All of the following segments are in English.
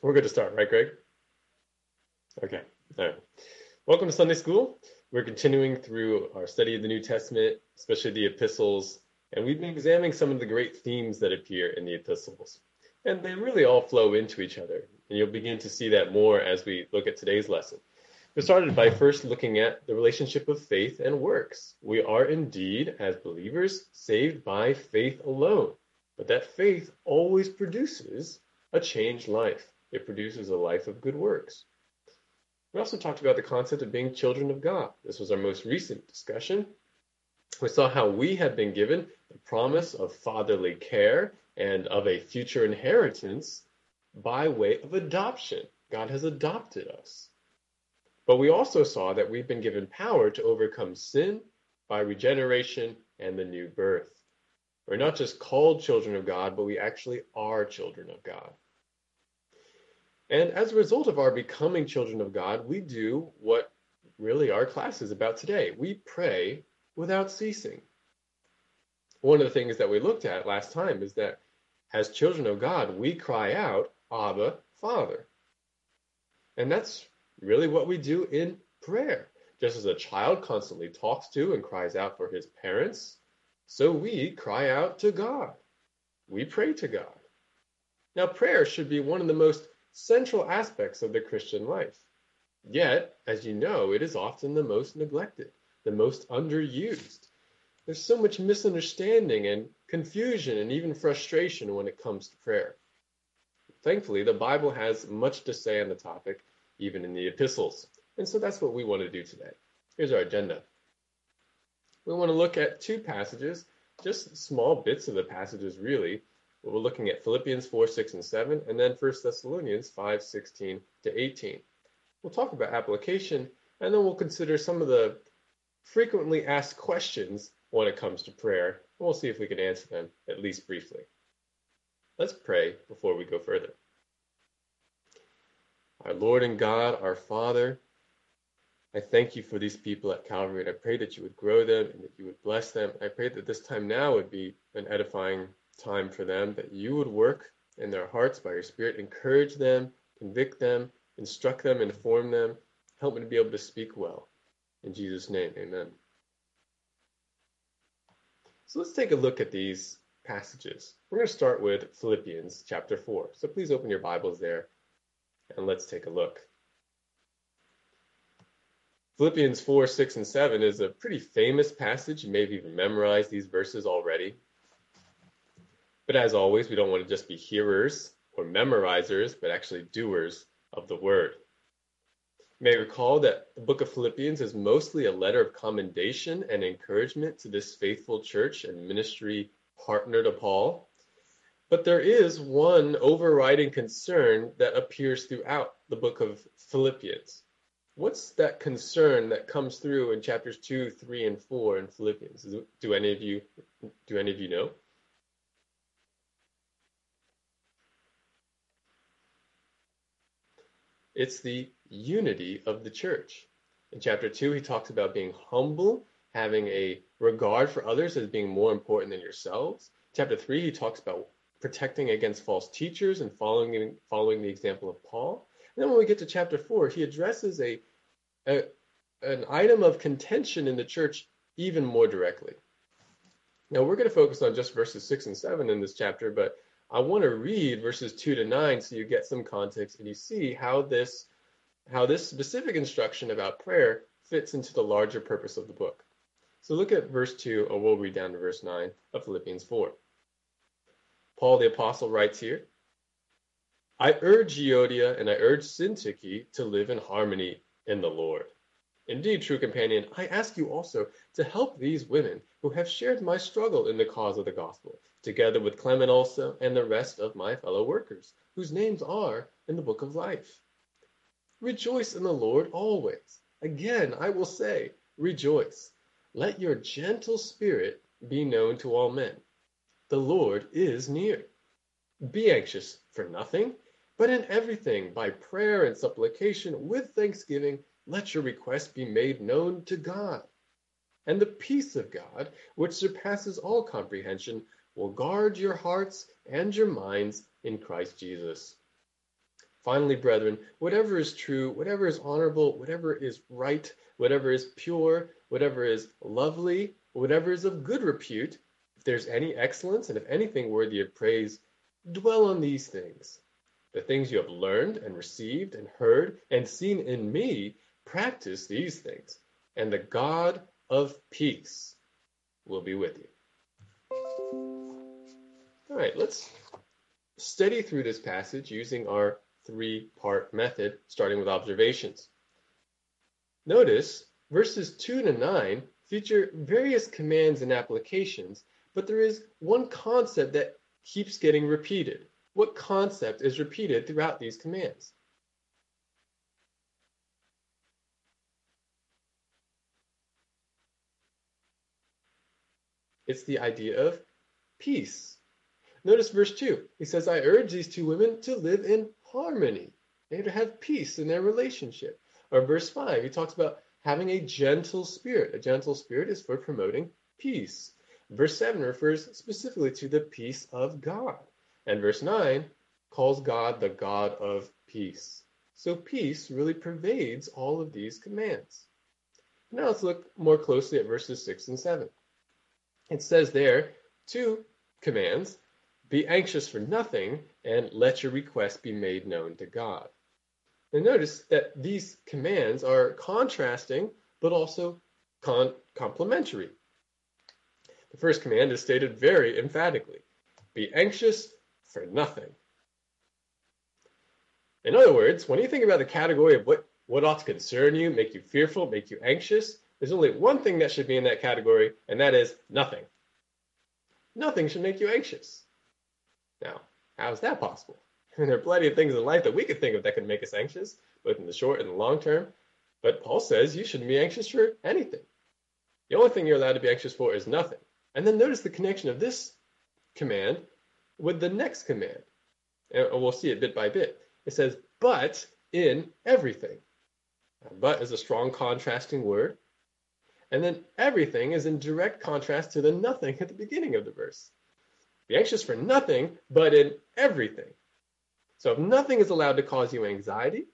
We're good to start, right, Greg? Okay. All right. Welcome to Sunday School. We're continuing through our study of the New Testament, especially the epistles, and we've been examining some of the great themes that appear in the epistles. And they really all flow into each other. And you'll begin to see that more as we look at today's lesson. We started by first looking at the relationship of faith and works. We are indeed, as believers, saved by faith alone. But that faith always produces a changed life it produces a life of good works. We also talked about the concept of being children of God. This was our most recent discussion. We saw how we have been given the promise of fatherly care and of a future inheritance by way of adoption. God has adopted us. But we also saw that we've been given power to overcome sin by regeneration and the new birth. We're not just called children of God, but we actually are children of God. And as a result of our becoming children of God, we do what really our class is about today. We pray without ceasing. One of the things that we looked at last time is that as children of God, we cry out, Abba, Father. And that's really what we do in prayer. Just as a child constantly talks to and cries out for his parents, so we cry out to God. We pray to God. Now, prayer should be one of the most central aspects of the Christian life. Yet, as you know, it is often the most neglected, the most underused. There's so much misunderstanding and confusion and even frustration when it comes to prayer. Thankfully, the Bible has much to say on the topic, even in the epistles. And so that's what we want to do today. Here's our agenda. We want to look at two passages, just small bits of the passages, really, we're looking at Philippians 4, 6, and 7, and then 1 Thessalonians 5, 16 to 18. We'll talk about application, and then we'll consider some of the frequently asked questions when it comes to prayer, and we'll see if we can answer them, at least briefly. Let's pray before we go further. Our Lord and God, our Father, I thank you for these people at Calvary, and I pray that you would grow them and that you would bless them. I pray that this time now would be an edifying time for them, that you would work in their hearts by your Spirit, encourage them, convict them, instruct them, inform them, help them to be able to speak well. In Jesus' name, amen. So let's take a look at these passages. We're going to start with Philippians chapter 4. So please open your Bibles there and let's take a look. Philippians 4, 6, and 7 is a pretty famous passage. You may have even memorized these verses already. But as always, we don't want to just be hearers or memorizers, but actually doers of the word. You may recall that the book of Philippians is mostly a letter of commendation and encouragement to this faithful church and ministry partner to Paul. But there is one overriding concern that appears throughout the book of Philippians. What's that concern that comes through in chapters 2, 3, and 4 in Philippians? Do any of you do any of you know? It's the unity of the church. In chapter 2, he talks about being humble, having a regard for others as being more important than yourselves. Chapter 3, he talks about protecting against false teachers and following, following the example of Paul. And then when we get to chapter 4, he addresses a, a an item of contention in the church even more directly. Now, we're going to focus on just verses 6 and 7 in this chapter, but I want to read verses 2 to 9 so you get some context and you see how this how this specific instruction about prayer fits into the larger purpose of the book. So look at verse 2 or we'll read down to verse 9 of Philippians 4. Paul the apostle writes here, I urge Euodia and I urge Syntyche to live in harmony in the Lord. Indeed, true companion, I ask you also to help these women who have shared my struggle in the cause of the gospel, together with Clement also and the rest of my fellow workers, whose names are in the book of life. Rejoice in the Lord always. Again, I will say, rejoice. Let your gentle spirit be known to all men. The Lord is near. Be anxious for nothing, but in everything, by prayer and supplication, with thanksgiving, let your requests be made known to God. And the peace of God, which surpasses all comprehension, will guard your hearts and your minds in Christ Jesus. Finally, brethren, whatever is true, whatever is honorable, whatever is right, whatever is pure, whatever is lovely, whatever is of good repute, if there's any excellence and if anything worthy of praise, dwell on these things. The things you have learned and received and heard and seen in me, practice these things, and the God of peace will be with you. All right, let's study through this passage using our three part method, starting with observations. Notice verses 2 to 9 feature various commands and applications, but there is one concept that keeps getting repeated. What concept is repeated throughout these commands? It's the idea of peace. Notice verse 2. He says, I urge these two women to live in harmony. They to have peace in their relationship. Or verse 5, he talks about having a gentle spirit. A gentle spirit is for promoting peace. Verse 7 refers specifically to the peace of God. And verse 9 calls God the God of peace. So peace really pervades all of these commands. Now let's look more closely at verses 6 and 7. It says there two commands be anxious for nothing, and let your request be made known to God. And notice that these commands are contrasting, but also con- complementary. The first command is stated very emphatically be anxious for nothing. In other words, when you think about the category of what, what ought to concern you, make you fearful, make you anxious, there's only one thing that should be in that category, and that is nothing. Nothing should make you anxious. Now, how is that possible? there are plenty of things in life that we could think of that could make us anxious, both in the short and the long term. But Paul says you shouldn't be anxious for anything. The only thing you're allowed to be anxious for is nothing. And then notice the connection of this command with the next command. And we'll see it bit by bit. It says, but in everything. But is a strong contrasting word. And then everything is in direct contrast to the nothing at the beginning of the verse. Be anxious for nothing, but in everything. So if nothing is allowed to cause you anxiety,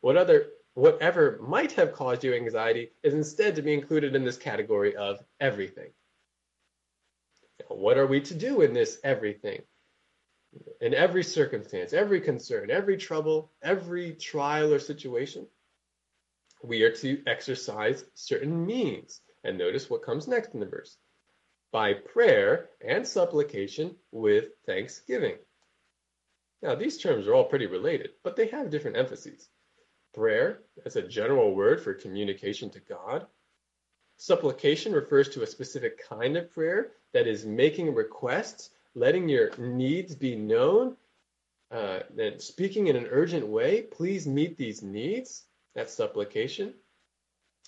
what other whatever might have caused you anxiety is instead to be included in this category of everything. Now, what are we to do in this everything? In every circumstance, every concern, every trouble, every trial or situation, we are to exercise certain means. And notice what comes next in the verse by prayer and supplication with thanksgiving. Now, these terms are all pretty related, but they have different emphases. Prayer is a general word for communication to God. Supplication refers to a specific kind of prayer that is making requests, letting your needs be known, uh, and speaking in an urgent way. Please meet these needs. That's supplication.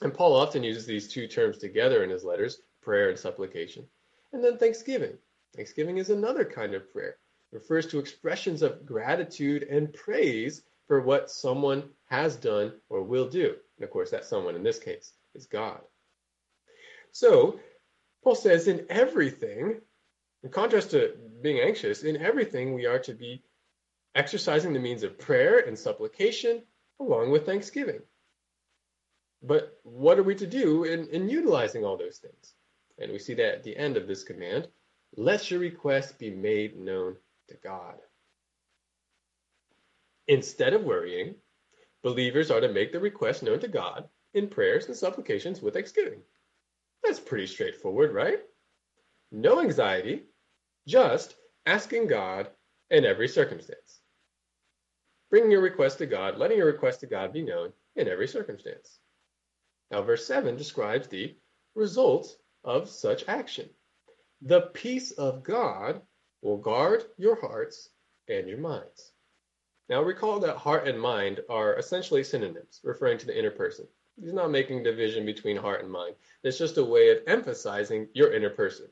And Paul often uses these two terms together in his letters prayer and supplication. And then thanksgiving. Thanksgiving is another kind of prayer. It refers to expressions of gratitude and praise for what someone has done or will do. And of course, that someone in this case is God. So, Paul says, in everything, in contrast to being anxious, in everything we are to be exercising the means of prayer and supplication along with thanksgiving. But what are we to do in, in utilizing all those things? And we see that at the end of this command let your request be made known to God. Instead of worrying, believers are to make the request known to God in prayers and supplications with thanksgiving. That's pretty straightforward, right? No anxiety, just asking God in every circumstance. Bringing your request to God, letting your request to God be known in every circumstance. Now, verse 7 describes the results of such action. The peace of God will guard your hearts and your minds. Now, recall that heart and mind are essentially synonyms, referring to the inner person. He's not making division between heart and mind. It's just a way of emphasizing your inner person,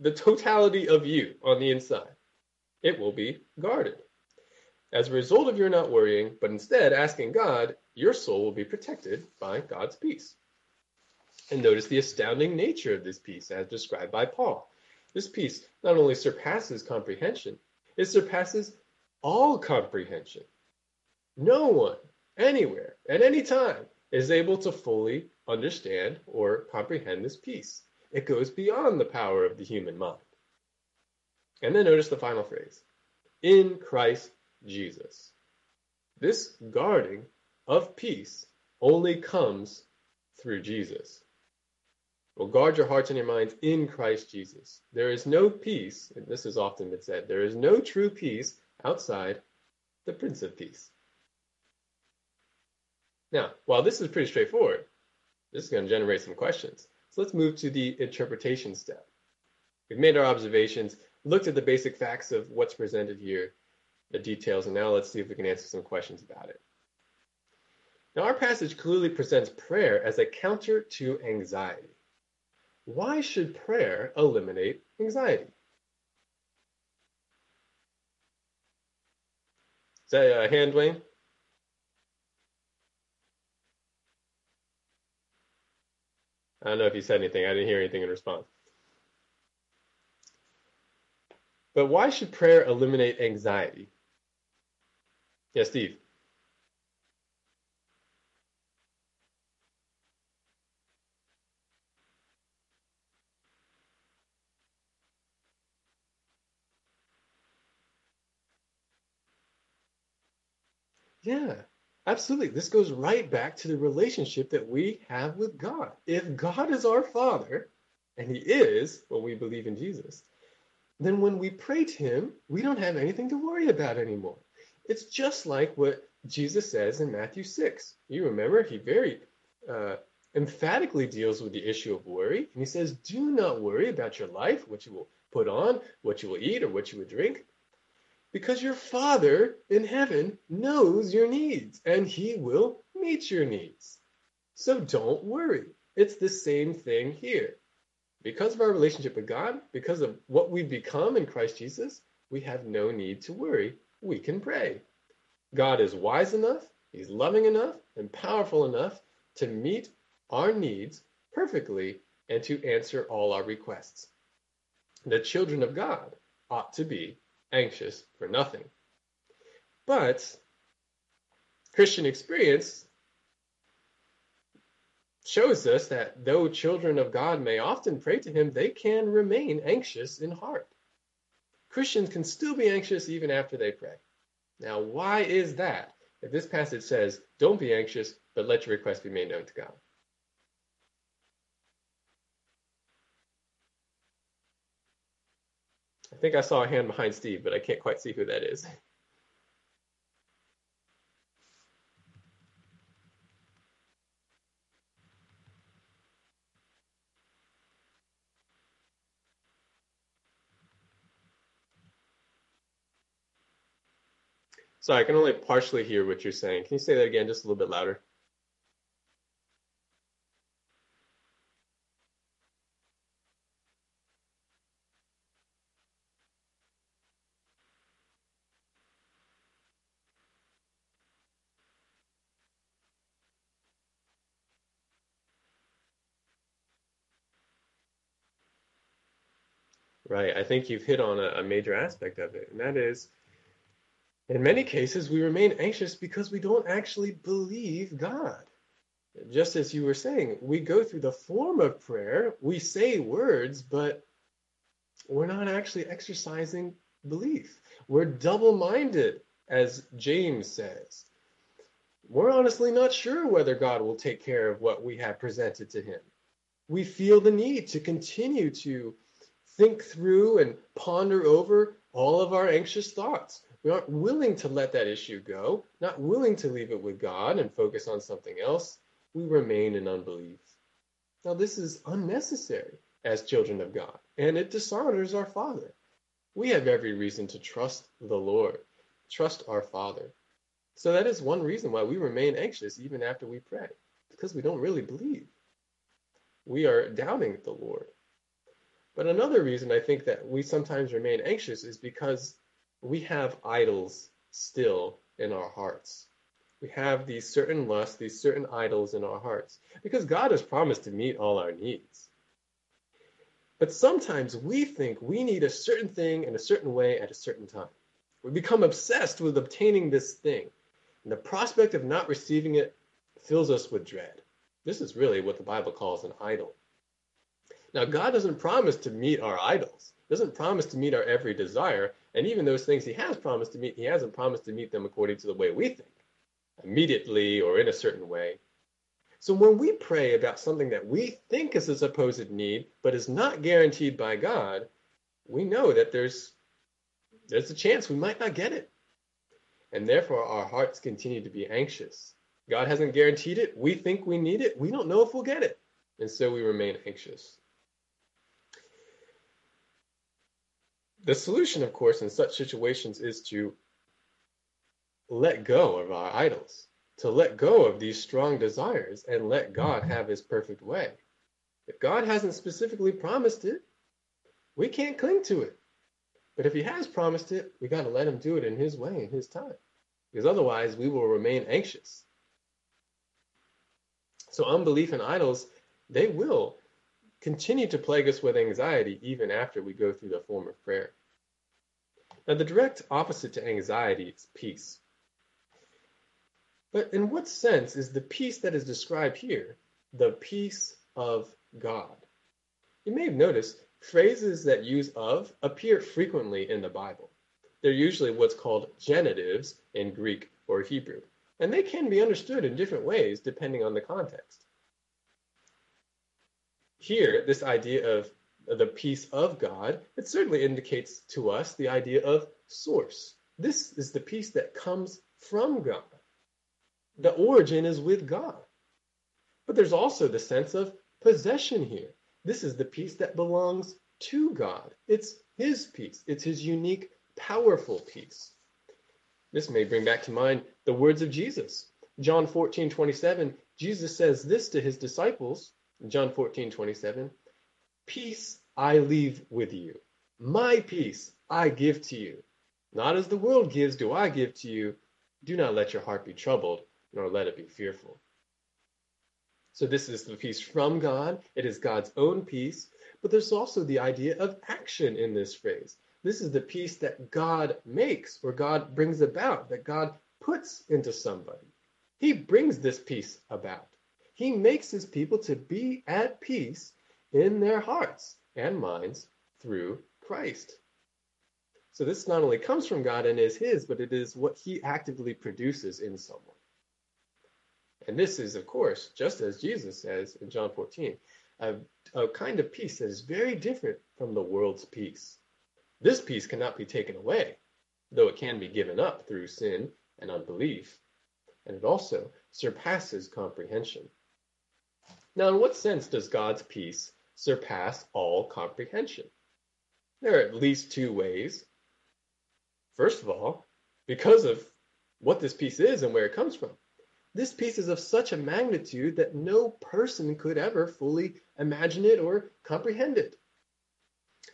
the totality of you on the inside. It will be guarded. As a result of your not worrying, but instead asking God, your soul will be protected by God's peace. And notice the astounding nature of this peace as described by Paul. This peace not only surpasses comprehension, it surpasses all comprehension. No one, anywhere, at any time, is able to fully understand or comprehend this peace. It goes beyond the power of the human mind. And then notice the final phrase in Christ Jesus. This guarding of peace only comes through Jesus. Well, guard your hearts and your minds in Christ Jesus. There is no peace, and this has often been said, there is no true peace outside the Prince of Peace. Now, while this is pretty straightforward, this is going to generate some questions. So let's move to the interpretation step. We've made our observations, looked at the basic facts of what's presented here, the details, and now let's see if we can answer some questions about it. Now, our passage clearly presents prayer as a counter to anxiety. Why should prayer eliminate anxiety? Is that a hand, Wayne? I don't know if you said anything. I didn't hear anything in response. But why should prayer eliminate anxiety? Yes, Steve. Yeah, absolutely. This goes right back to the relationship that we have with God. If God is our Father, and He is when we believe in Jesus, then when we pray to Him, we don't have anything to worry about anymore. It's just like what Jesus says in Matthew 6. You remember, He very uh, emphatically deals with the issue of worry. And He says, Do not worry about your life, what you will put on, what you will eat, or what you will drink because your Father in heaven knows your needs and He will meet your needs. So don't worry. It's the same thing here. Because of our relationship with God, because of what we've become in Christ Jesus, we have no need to worry. We can pray. God is wise enough, He's loving enough, and powerful enough to meet our needs perfectly and to answer all our requests. The children of God ought to be anxious for nothing. But Christian experience shows us that though children of God may often pray to Him, they can remain anxious in heart. Christians can still be anxious even after they pray. Now, why is that? If this passage says, don't be anxious, but let your request be made known to God. Think I saw a hand behind Steve, but I can't quite see who that is. Sorry, I can only partially hear what you're saying. Can you say that again just a little bit louder? Right. I think you've hit on a, a major aspect of it, and that is in many cases we remain anxious because we don't actually believe God. Just as you were saying, we go through the form of prayer, we say words, but we're not actually exercising belief. We're double minded, as James says. We're honestly not sure whether God will take care of what we have presented to Him. We feel the need to continue to think through and ponder over all of our anxious thoughts. We aren't willing to let that issue go, not willing to leave it with God and focus on something else. We remain in unbelief. Now, this is unnecessary as children of God, and it dishonors our Father. We have every reason to trust the Lord, trust our Father. So that is one reason why we remain anxious even after we pray, because we don't really believe. We are doubting the Lord. But another reason I think that we sometimes remain anxious is because we have idols still in our hearts. We have these certain lusts, these certain idols in our hearts, because God has promised to meet all our needs. But sometimes we think we need a certain thing in a certain way at a certain time. We become obsessed with obtaining this thing. And the prospect of not receiving it fills us with dread. This is really what the Bible calls an idol. Now, God doesn't promise to meet our idols, doesn't promise to meet our every desire, and even those things He has promised to meet, He hasn't promised to meet them according to the way we think, immediately or in a certain way. So when we pray about something that we think is a supposed need, but is not guaranteed by God, we know that there's there's a chance we might not get it. And therefore our hearts continue to be anxious. God hasn't guaranteed it. We think we need it. We don't know if we'll get it. And so we remain anxious. The solution, of course, in such situations is to let go of our idols, to let go of these strong desires and let God mm-hmm. have his perfect way. If God hasn't specifically promised it, we can't cling to it. But if he has promised it, we got to let him do it in his way, in his time. Because otherwise, we will remain anxious. So, unbelief in idols, they will continue to plague us with anxiety even after we go through the form of prayer. Now, the direct opposite to anxiety is peace. But in what sense is the peace that is described here the peace of God? You may have noticed phrases that use of appear frequently in the Bible. They're usually what's called genitives in Greek or Hebrew, and they can be understood in different ways depending on the context. Here, this idea of the peace of God, it certainly indicates to us the idea of source. This is the peace that comes from God. The origin is with God. But there's also the sense of possession here. This is the peace that belongs to God. It's His peace, it's His unique, powerful peace. This may bring back to mind the words of Jesus. John 14, 27, Jesus says this to his disciples, John 14, 27, Peace I leave with you. My peace I give to you. Not as the world gives, do I give to you. Do not let your heart be troubled, nor let it be fearful. So this is the peace from God. It is God's own peace. But there's also the idea of action in this phrase. This is the peace that God makes or God brings about, that God puts into somebody. He brings this peace about. He makes his people to be at peace in their hearts and minds through Christ. So this not only comes from God and is his, but it is what he actively produces in someone. And this is, of course, just as Jesus says in John 14, a, a kind of peace that is very different from the world's peace. This peace cannot be taken away, though it can be given up through sin and unbelief, and it also surpasses comprehension. Now, in what sense does God's peace surpass all comprehension? There are at least two ways. First of all, because of what this peace is and where it comes from. This peace is of such a magnitude that no person could ever fully imagine it or comprehend it.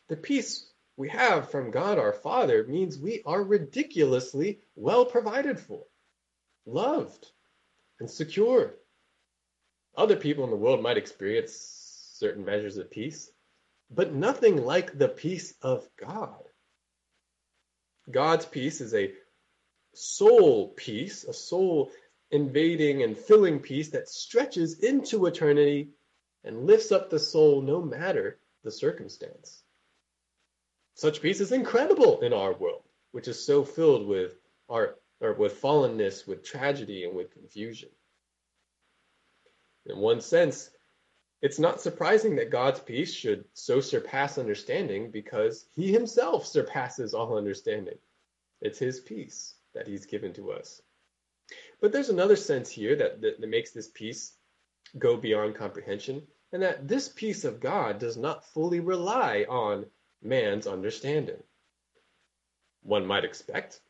The peace we have from God our Father means we are ridiculously well provided for, loved, and secured. Other people in the world might experience certain measures of peace, but nothing like the peace of God. God's peace is a soul peace, a soul invading and filling peace that stretches into eternity and lifts up the soul no matter the circumstance. Such peace is incredible in our world, which is so filled with our or with fallenness, with tragedy, and with confusion. In one sense, it's not surprising that God's peace should so surpass understanding because he himself surpasses all understanding. It's his peace that he's given to us. But there's another sense here that, that, that makes this peace go beyond comprehension, and that this peace of God does not fully rely on man's understanding. One might expect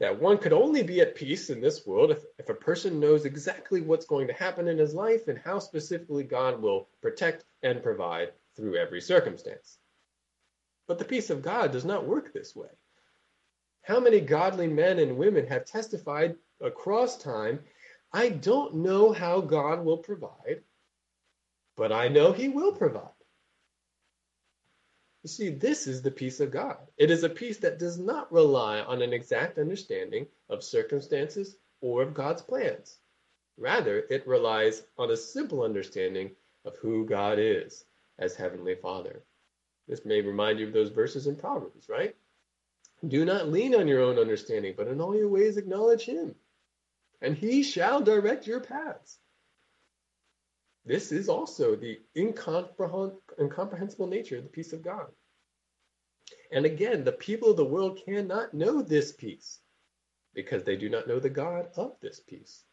that one could only be at peace in this world if, if a person knows exactly what's going to happen in his life and how specifically God will protect and provide through every circumstance. But the peace of God does not work this way. How many godly men and women have testified across time, I don't know how God will provide, but I know He will provide. You see, this is the peace of God. It is a peace that does not rely on an exact understanding of circumstances or of God's plans. Rather, it relies on a simple understanding of who God is as Heavenly Father. This may remind you of those verses in Proverbs, right? Do not lean on your own understanding, but in all your ways acknowledge Him, and He shall direct your paths. This is also the incomprehensible nature of the peace of God. And again, the people of the world cannot know this peace because they do not know the God of this peace.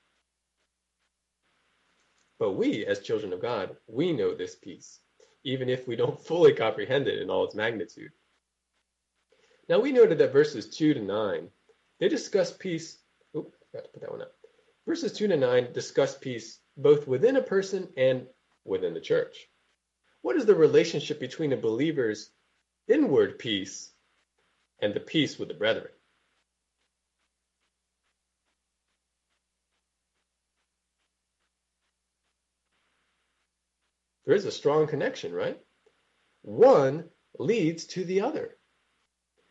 But we, as children of God, we know this peace, even if we don't fully comprehend it in all its magnitude. Now, we noted that verses 2 to 9, they discuss peace. Oop, got to put that one up. Verses 2 to 9 discuss peace both within a person and within the church. What is the relationship between a believer's inward peace and the peace with the brethren? There is a strong connection, right? One leads to the other.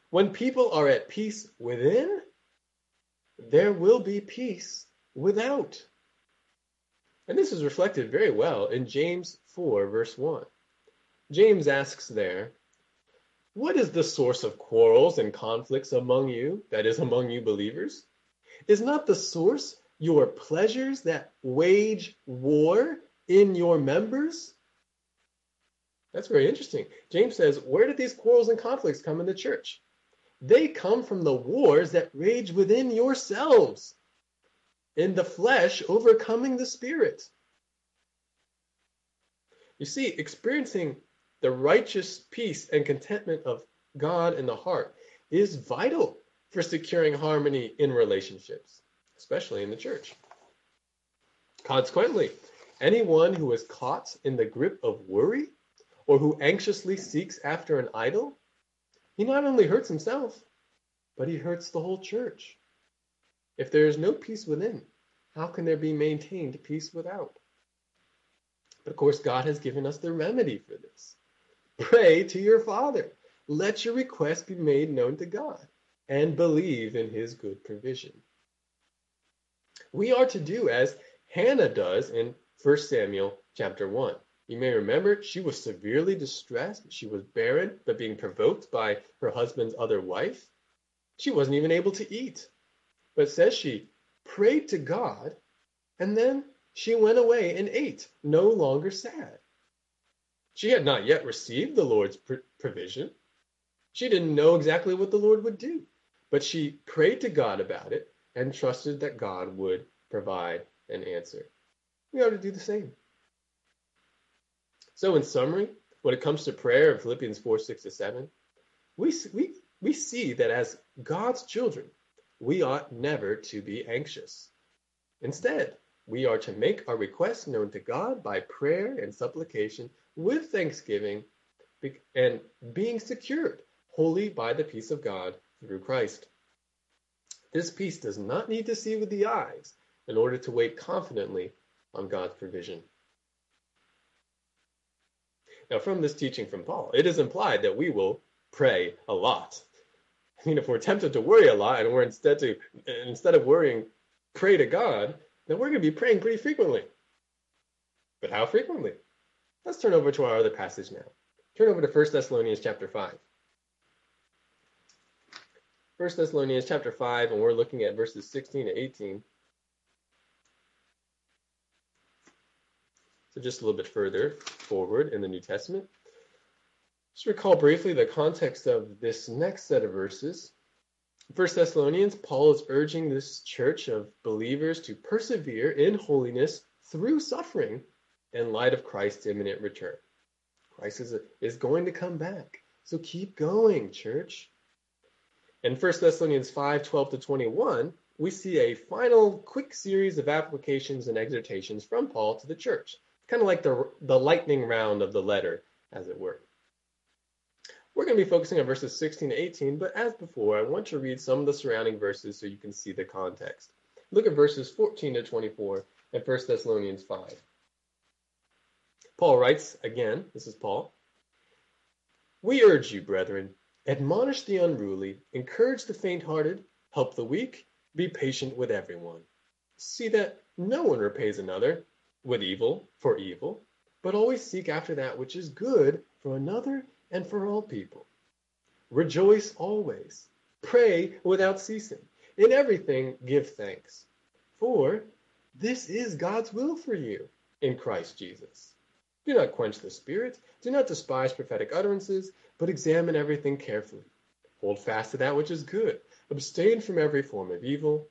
When people are at peace within, there will be peace without. And this is reflected very well in James 4, verse 1. James asks there, What is the source of quarrels and conflicts among you, that is, among you believers? Is not the source your pleasures that wage war in your members? That's very interesting. James says, Where did these quarrels and conflicts come in the church? They come from the wars that rage within yourselves in the flesh overcoming the spirit. You see, experiencing the righteous peace and contentment of God in the heart is vital for securing harmony in relationships, especially in the church. Consequently, anyone who is caught in the grip of worry or who anxiously seeks after an idol, he not only hurts himself, but he hurts the whole church. If there is no peace within, how can there be maintained peace without? But of course, God has given us the remedy for this. Pray to your Father. Let your request be made known to God and believe in his good provision. We are to do as Hannah does in 1 Samuel chapter 1. You may remember she was severely distressed. She was barren, but being provoked by her husband's other wife. She wasn't even able to eat. But says she prayed to God, and then she went away and ate, no longer sad. She had not yet received the Lord's provision. She didn't know exactly what the Lord would do, but she prayed to God about it and trusted that God would provide an answer. We ought to do the same. So, in summary, when it comes to prayer in Philippians 4 6 to 7, we, we, we see that as God's children, we ought never to be anxious. Instead, we are to make our requests known to God by prayer and supplication with thanksgiving and being secured wholly by the peace of God through Christ. This peace does not need to see with the eyes in order to wait confidently on God's provision. Now, from this teaching from Paul, it is implied that we will pray a lot. I mean, if we're tempted to worry a lot and we're instead to instead of worrying, pray to God, then we're going to be praying pretty frequently. But how frequently? Let's turn over to our other passage now. Turn over to 1 Thessalonians chapter 5. 1 Thessalonians chapter 5, and we're looking at verses 16 to 18. So just a little bit further forward in the New Testament. Just recall briefly the context of this next set of verses. First Thessalonians, Paul is urging this church of believers to persevere in holiness through suffering in light of Christ's imminent return. Christ is, is going to come back. So keep going, church. In 1 Thessalonians 5 12 to 21, we see a final quick series of applications and exhortations from Paul to the church. Kind of like the, the lightning round of the letter, as it were. We're going to be focusing on verses 16 to 18, but as before, I want to read some of the surrounding verses so you can see the context. Look at verses 14 to 24 in 1 Thessalonians 5. Paul writes again, this is Paul. We urge you, brethren, admonish the unruly, encourage the faint hearted, help the weak, be patient with everyone. see that no one repays another with evil for evil, but always seek after that which is good for another and for all people. Rejoice always. Pray without ceasing. In everything, give thanks. For this is God's will for you in Christ Jesus. Do not quench the Spirit. Do not despise prophetic utterances, but examine everything carefully. Hold fast to that which is good. Abstain from every form of evil.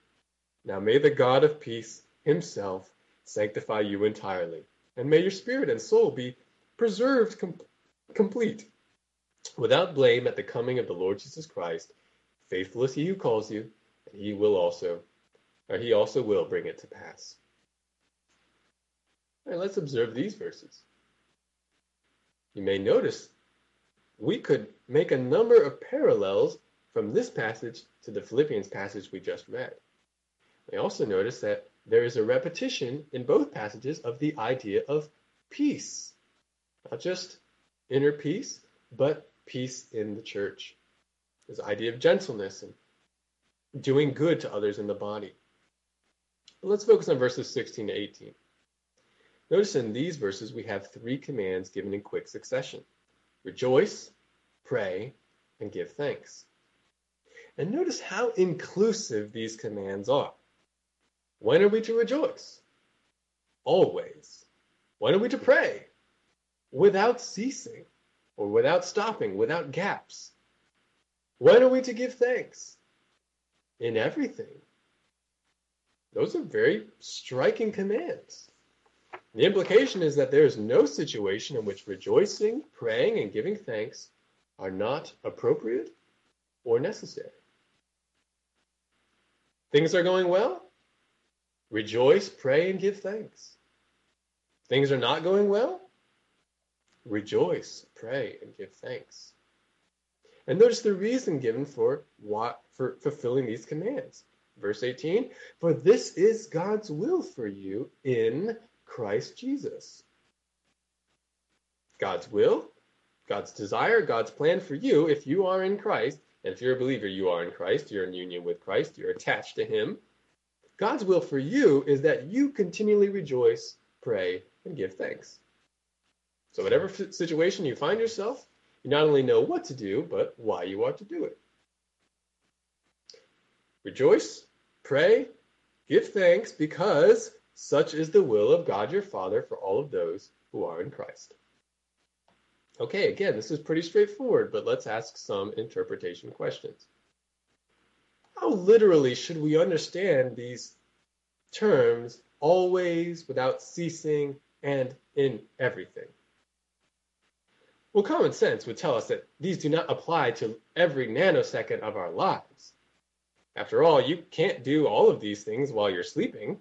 Now may the God of peace himself sanctify you entirely, and may your spirit and soul be preserved com- complete, without blame at the coming of the Lord Jesus Christ. Faithful is he who calls you, and he will also, or he also will bring it to pass. All right, let's observe these verses. You may notice we could make a number of parallels from this passage to the Philippians passage we just read. We also notice that there is a repetition in both passages of the idea of peace. Not just inner peace, but peace in the church. This idea of gentleness and doing good to others in the body. But let's focus on verses 16 to 18. Notice in these verses we have three commands given in quick succession rejoice, pray, and give thanks. And notice how inclusive these commands are. When are we to rejoice? Always. When are we to pray? Without ceasing, or without stopping, without gaps. When are we to give thanks? In everything. Those are very striking commands. The implication is that there is no situation in which rejoicing, praying, and giving thanks are not appropriate or necessary. Things are going well? Rejoice, pray, and give thanks. Things are not going well? Rejoice, pray, and give thanks. And notice the reason given for what for fulfilling these commands. Verse 18, for this is God's will for you in Christ Jesus. God's will, God's desire, God's plan for you if you are in Christ, and if you're a believer, you are in Christ, you're in union with Christ, you're attached to Him. God's will for you is that you continually rejoice, pray, and give thanks. So, whatever situation you find yourself, you not only know what to do, but why you ought to do it. Rejoice, pray, give thanks, because such is the will of God your Father for all of those who are in Christ. Okay, again, this is pretty straightforward, but let's ask some interpretation questions. How literally should we understand these terms always, without ceasing, and in everything? Well, common sense would tell us that these do not apply to every nanosecond of our lives. After all, you can't do all of these things while you're sleeping.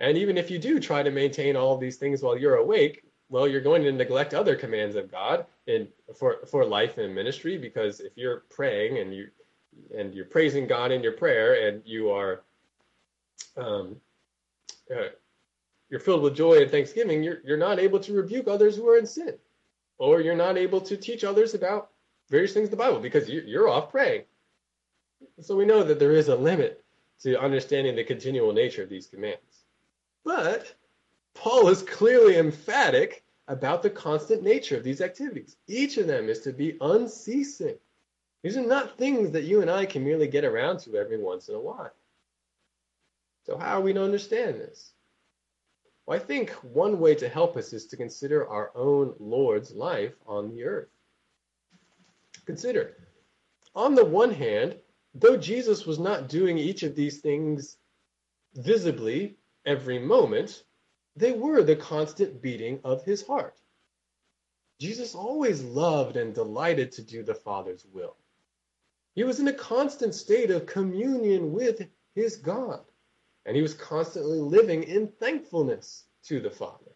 And even if you do try to maintain all of these things while you're awake, well, you're going to neglect other commands of God in for for life and ministry because if you're praying and you and you're praising God in your prayer and you are um, uh, you're filled with joy and thanksgiving, you're you're not able to rebuke others who are in sin, or you're not able to teach others about various things in the Bible because you, you're off praying. So we know that there is a limit to understanding the continual nature of these commands. But Paul is clearly emphatic about the constant nature of these activities. Each of them is to be unceasing. These are not things that you and I can merely get around to every once in a while. So, how are we to understand this? Well, I think one way to help us is to consider our own Lord's life on the earth. Consider, on the one hand, though Jesus was not doing each of these things visibly every moment, they were the constant beating of his heart. Jesus always loved and delighted to do the Father's will. He was in a constant state of communion with his God, and he was constantly living in thankfulness to the Father.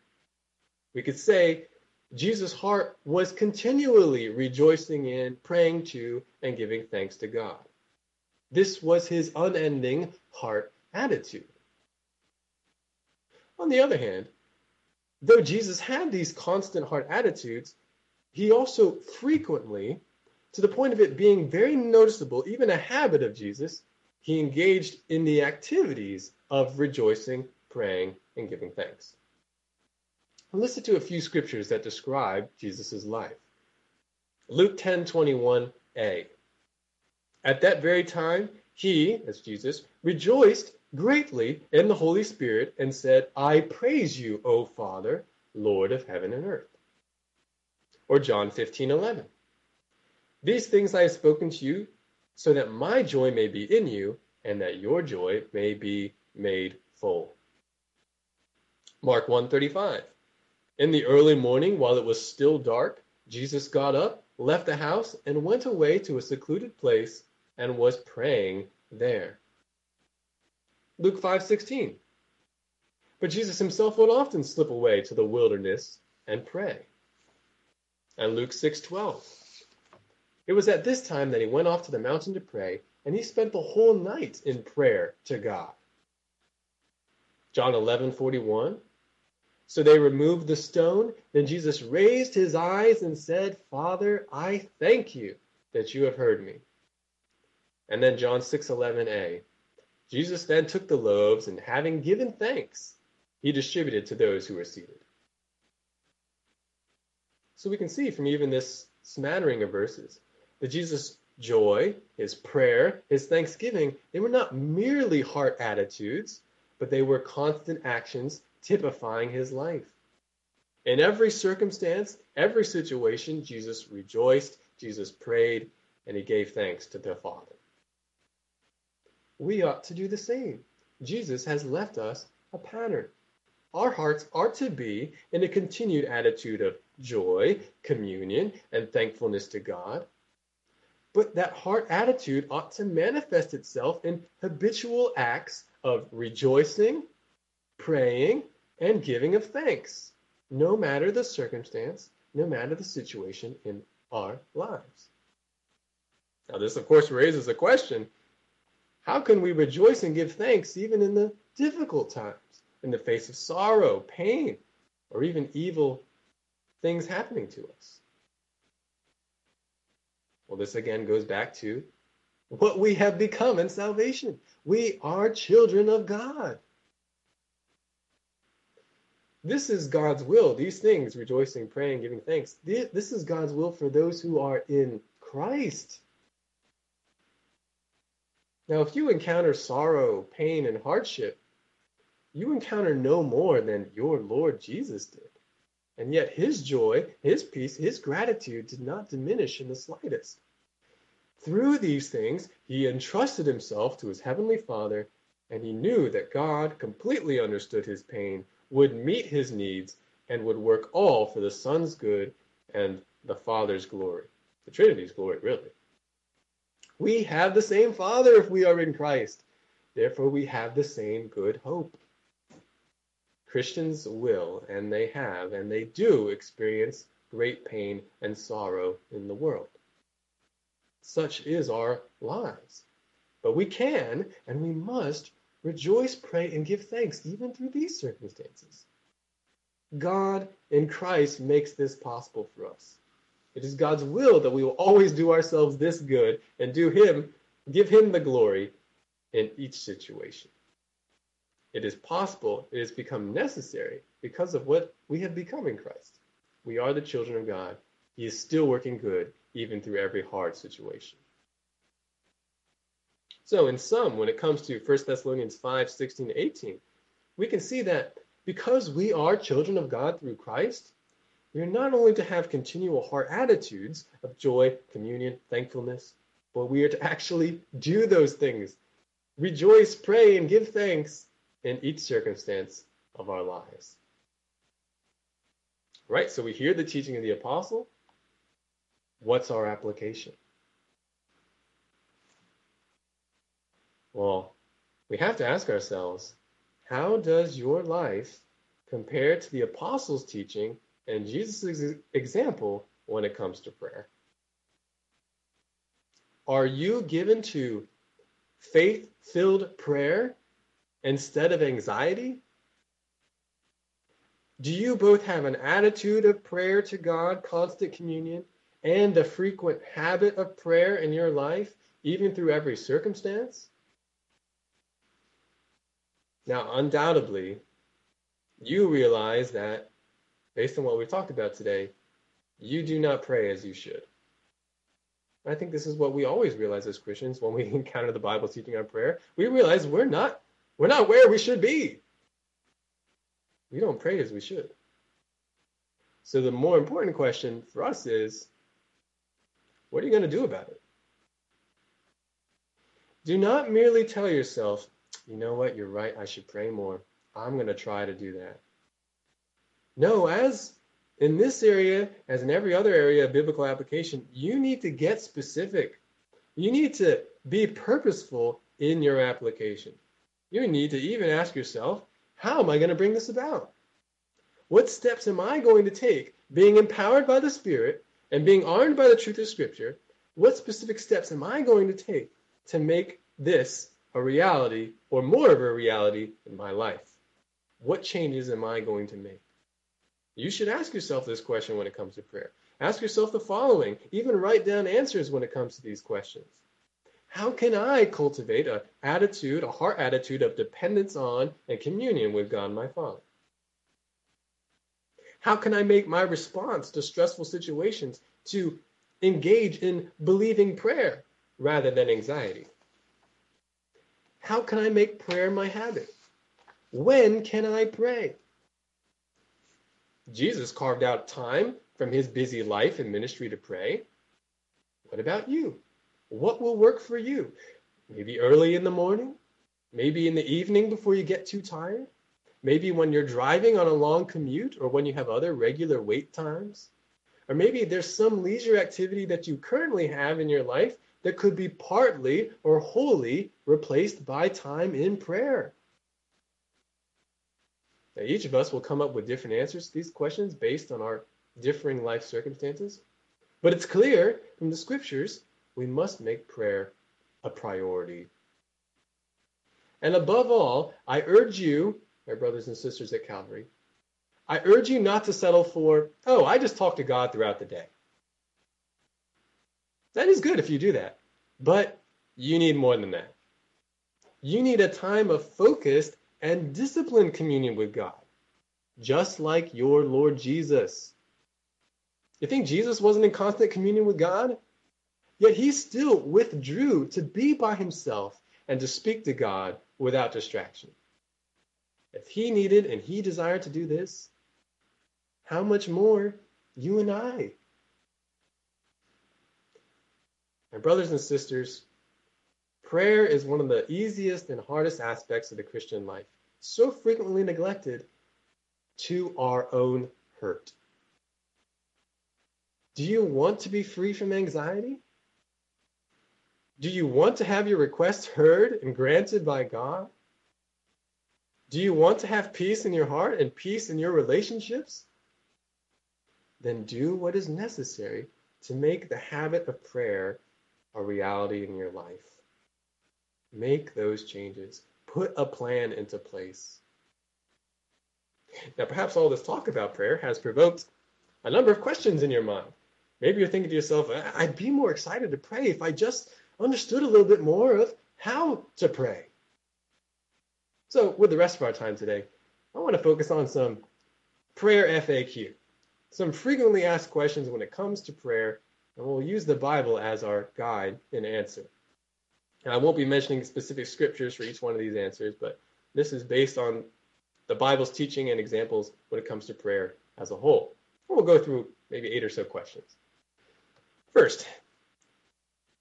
We could say Jesus' heart was continually rejoicing in, praying to, and giving thanks to God. This was his unending heart attitude. On the other hand, though Jesus had these constant heart attitudes, he also frequently, to the point of it being very noticeable, even a habit of Jesus, he engaged in the activities of rejoicing, praying, and giving thanks. listen to a few scriptures that describe Jesus' life. Luke 10:21a. At that very time, he, as Jesus, rejoiced greatly in the Holy Spirit and said, I praise you, O Father, Lord of heaven and earth. Or John 15:11. These things I have spoken to you so that my joy may be in you and that your joy may be made full. Mark 1:35. In the early morning while it was still dark, Jesus got up, left the house and went away to a secluded place and was praying there. Luke 5:16. But Jesus himself would often slip away to the wilderness and pray. And Luke 6:12. It was at this time that he went off to the mountain to pray, and he spent the whole night in prayer to God. John 11:41. So they removed the stone. Then Jesus raised his eyes and said, Father, I thank you that you have heard me. And then John 6:11a. Jesus then took the loaves and having given thanks, he distributed to those who were seated. So we can see from even this smattering of verses that Jesus' joy, his prayer, his thanksgiving, they were not merely heart attitudes, but they were constant actions typifying his life. In every circumstance, every situation, Jesus rejoiced, Jesus prayed, and he gave thanks to the Father we ought to do the same. Jesus has left us a pattern. Our hearts are to be in a continued attitude of joy, communion, and thankfulness to God. But that heart attitude ought to manifest itself in habitual acts of rejoicing, praying, and giving of thanks, no matter the circumstance, no matter the situation in our lives. Now, this, of course, raises a question how can we rejoice and give thanks even in the difficult times, in the face of sorrow, pain, or even evil things happening to us? Well, this again goes back to what we have become in salvation. We are children of God. This is God's will. These things, rejoicing, praying, giving thanks, this is God's will for those who are in Christ. Now, if you encounter sorrow, pain, and hardship, you encounter no more than your Lord Jesus did. And yet his joy, his peace, his gratitude did not diminish in the slightest. Through these things, he entrusted himself to his heavenly Father, and he knew that God completely understood his pain, would meet his needs, and would work all for the Son's good and the Father's glory. The Trinity's glory, really. We have the same Father if we are in Christ. Therefore, we have the same good hope. Christians will, and they have, and they do experience great pain and sorrow in the world. Such is our lives. But we can and we must rejoice, pray, and give thanks even through these circumstances. God in Christ makes this possible for us. It is God's will that we will always do ourselves this good and do Him, give Him the glory in each situation. It is possible, it has become necessary because of what we have become in Christ. We are the children of God. He is still working good even through every hard situation. So, in sum, when it comes to 1 Thessalonians 5 16 to 18, we can see that because we are children of God through Christ, we are not only to have continual heart attitudes of joy, communion, thankfulness, but we are to actually do those things. Rejoice, pray, and give thanks in each circumstance of our lives. Right, so we hear the teaching of the apostle. What's our application? Well, we have to ask ourselves how does your life compare to the apostles' teaching and Jesus' example when it comes to prayer. Are you given to faith filled prayer instead of anxiety? Do you both have an attitude of prayer to God, constant communion, and the frequent habit of prayer in your life, even through every circumstance? Now, undoubtedly, you realize that, based on what we've talked about today, you do not pray as you should. I think this is what we always realize as Christians when we encounter the Bible teaching on prayer. We realize we're not we're not where we should be. We don't pray as we should. So the more important question for us is what are you going to do about it? Do not merely tell yourself, you know what, you're right, I should pray more. I'm going to try to do that. No, as in this area, as in every other area of biblical application, you need to get specific. You need to be purposeful in your application. You need to even ask yourself, how am I going to bring this about? What steps am I going to take, being empowered by the Spirit and being armed by the truth of Scripture? What specific steps am I going to take to make this a reality or more of a reality in my life? What changes am I going to make? You should ask yourself this question when it comes to prayer. Ask yourself the following, even write down answers when it comes to these questions. How can I cultivate an attitude, a heart attitude of dependence on and communion with God my Father? How can I make my response to stressful situations to engage in believing prayer rather than anxiety? How can I make prayer my habit? When can I pray? Jesus carved out time from his busy life and ministry to pray. What about you? What will work for you? Maybe early in the morning? Maybe in the evening before you get too tired? Maybe when you're driving on a long commute or when you have other regular wait times? Or maybe there's some leisure activity that you currently have in your life that could be partly or wholly replaced by time in prayer. Now, each of us will come up with different answers to these questions based on our differing life circumstances. But it's clear from the scriptures we must make prayer a priority. And above all, I urge you, my brothers and sisters at Calvary, I urge you not to settle for, oh, I just talk to God throughout the day. That is good if you do that. But you need more than that. You need a time of focused and disciplined communion with God, just like your Lord Jesus. You think Jesus wasn't in constant communion with God? Yet he still withdrew to be by himself and to speak to God without distraction. If he needed and he desired to do this, how much more you and I? My brothers and sisters, prayer is one of the easiest and hardest aspects of the Christian life, so frequently neglected to our own hurt. Do you want to be free from anxiety? Do you want to have your requests heard and granted by God? Do you want to have peace in your heart and peace in your relationships? Then do what is necessary to make the habit of prayer a reality in your life. Make those changes. Put a plan into place. Now, perhaps all this talk about prayer has provoked a number of questions in your mind. Maybe you're thinking to yourself, I'd be more excited to pray if I just understood a little bit more of how to pray. So, with the rest of our time today, I want to focus on some prayer FAQ, some frequently asked questions when it comes to prayer and we'll use the Bible as our guide and answer. And I won't be mentioning specific scriptures for each one of these answers, but this is based on the Bible's teaching and examples when it comes to prayer as a whole. we'll go through maybe eight or so questions. First,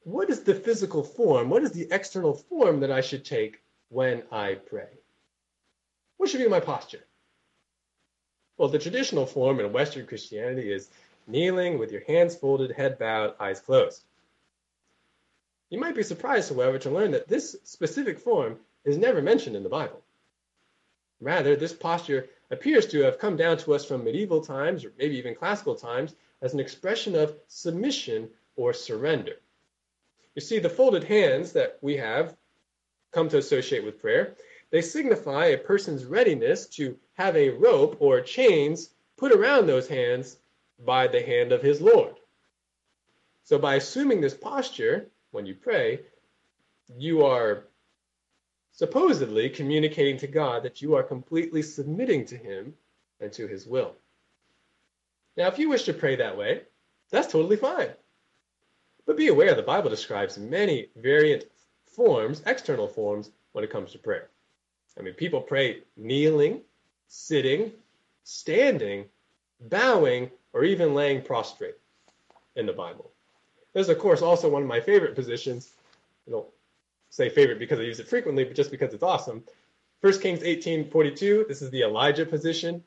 what is the physical form? What is the external form that I should take when I pray? What should be my posture? Well, the traditional form in Western Christianity is kneeling with your hands folded, head bowed, eyes closed. You might be surprised, however, to learn that this specific form is never mentioned in the Bible. Rather, this posture appears to have come down to us from medieval times, or maybe even classical times, as an expression of submission or surrender. You see, the folded hands that we have come to associate with prayer, they signify a person's readiness to have a rope or chains put around those hands by the hand of his Lord. So by assuming this posture when you pray, you are supposedly communicating to God that you are completely submitting to Him and to His will. Now, if you wish to pray that way, that's totally fine. But be aware the Bible describes many variant forms, external forms, when it comes to prayer. I mean, people pray kneeling, sitting, standing, bowing, or even laying prostrate in the Bible. This is, of course, also one of my favorite positions. I don't say favorite because I use it frequently, but just because it's awesome. 1 Kings 18:42, this is the Elijah position.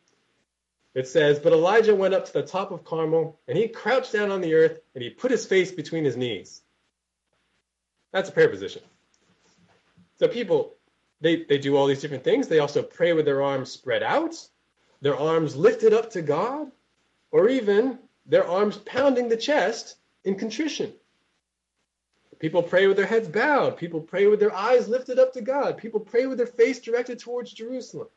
It says, But Elijah went up to the top of Carmel, and he crouched down on the earth, and he put his face between his knees. That's a prayer position. So people, they, they do all these different things. They also pray with their arms spread out, their arms lifted up to God, or even their arms pounding the chest in contrition. People pray with their heads bowed. People pray with their eyes lifted up to God. People pray with their face directed towards Jerusalem.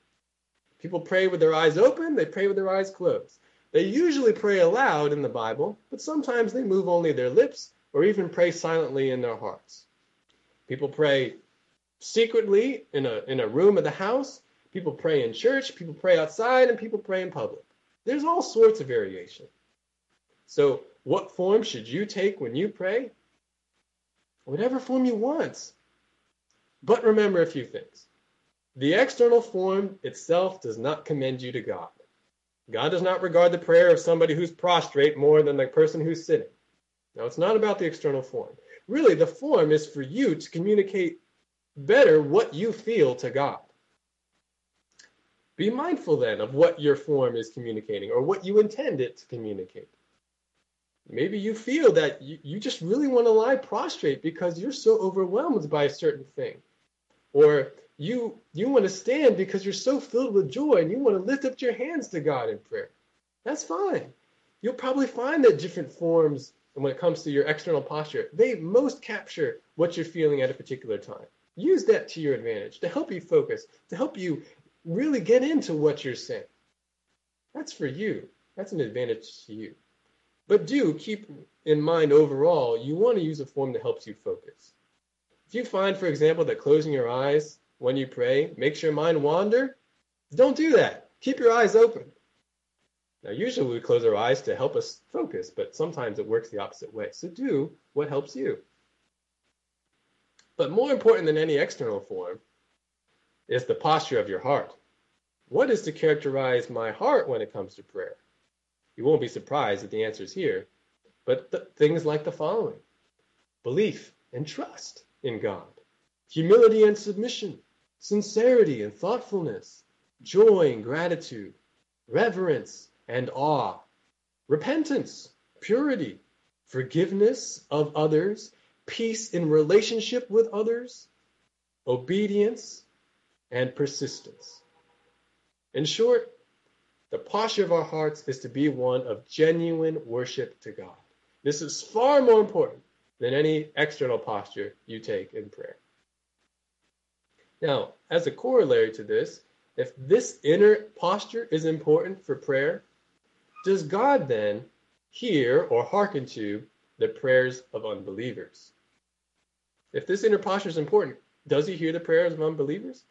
People pray with their eyes open, they pray with their eyes closed. They usually pray aloud in the Bible, but sometimes they move only their lips or even pray silently in their hearts. People pray secretly in a, in a room of the house. People pray in church. People pray outside, and people pray in public. There's all sorts of variation. So, what form should you take when you pray? Whatever form you want. But remember a few things. The external form itself does not commend you to God. God does not regard the prayer of somebody who's prostrate more than the person who's sitting. Now, it's not about the external form. Really, the form is for you to communicate better what you feel to God. Be mindful then of what your form is communicating or what you intend it to communicate. Maybe you feel that you, you just really want to lie prostrate because you're so overwhelmed by a certain thing. Or you you want to stand because you're so filled with joy and you want to lift up your hands to God in prayer. That's fine. You'll probably find that different forms when it comes to your external posture, they most capture what you're feeling at a particular time. Use that to your advantage to help you focus, to help you really get into what you're saying. That's for you. That's an advantage to you. But do keep in mind overall, you want to use a form that helps you focus. If you find, for example, that closing your eyes when you pray makes your mind wander, don't do that. Keep your eyes open. Now, usually we close our eyes to help us focus, but sometimes it works the opposite way. So do what helps you. But more important than any external form is the posture of your heart. What is to characterize my heart when it comes to prayer? You won't be surprised at the answers here, but th- things like the following. Belief and trust in God, humility and submission, sincerity and thoughtfulness, joy and gratitude, reverence and awe, repentance, purity, forgiveness of others, peace in relationship with others, obedience, and persistence. In short, the posture of our hearts is to be one of genuine worship to God. This is far more important than any external posture you take in prayer. Now, as a corollary to this, if this inner posture is important for prayer, does God then hear or hearken to the prayers of unbelievers? If this inner posture is important, does he hear the prayers of unbelievers?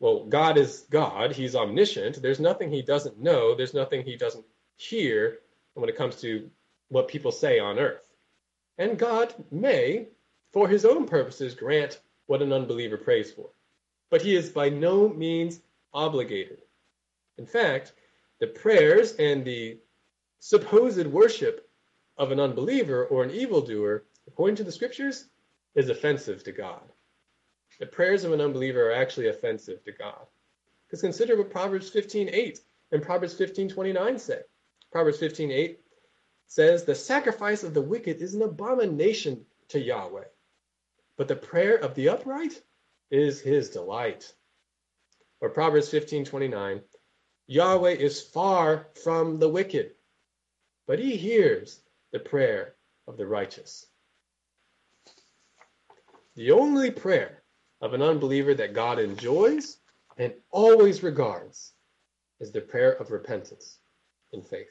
Well, God is God. He's omniscient. There's nothing he doesn't know. There's nothing he doesn't hear when it comes to what people say on earth. And God may, for his own purposes, grant what an unbeliever prays for. But he is by no means obligated. In fact, the prayers and the supposed worship of an unbeliever or an evildoer, according to the scriptures, is offensive to God. The prayers of an unbeliever are actually offensive to God. Because consider what Proverbs 15:8 and Proverbs 15:29 say. Proverbs 15:8 says, "The sacrifice of the wicked is an abomination to Yahweh, but the prayer of the upright is his delight." Or Proverbs 15:29, Yahweh is far from the wicked, but he hears the prayer of the righteous. The only prayer of an unbeliever that God enjoys and always regards is the prayer of repentance in faith.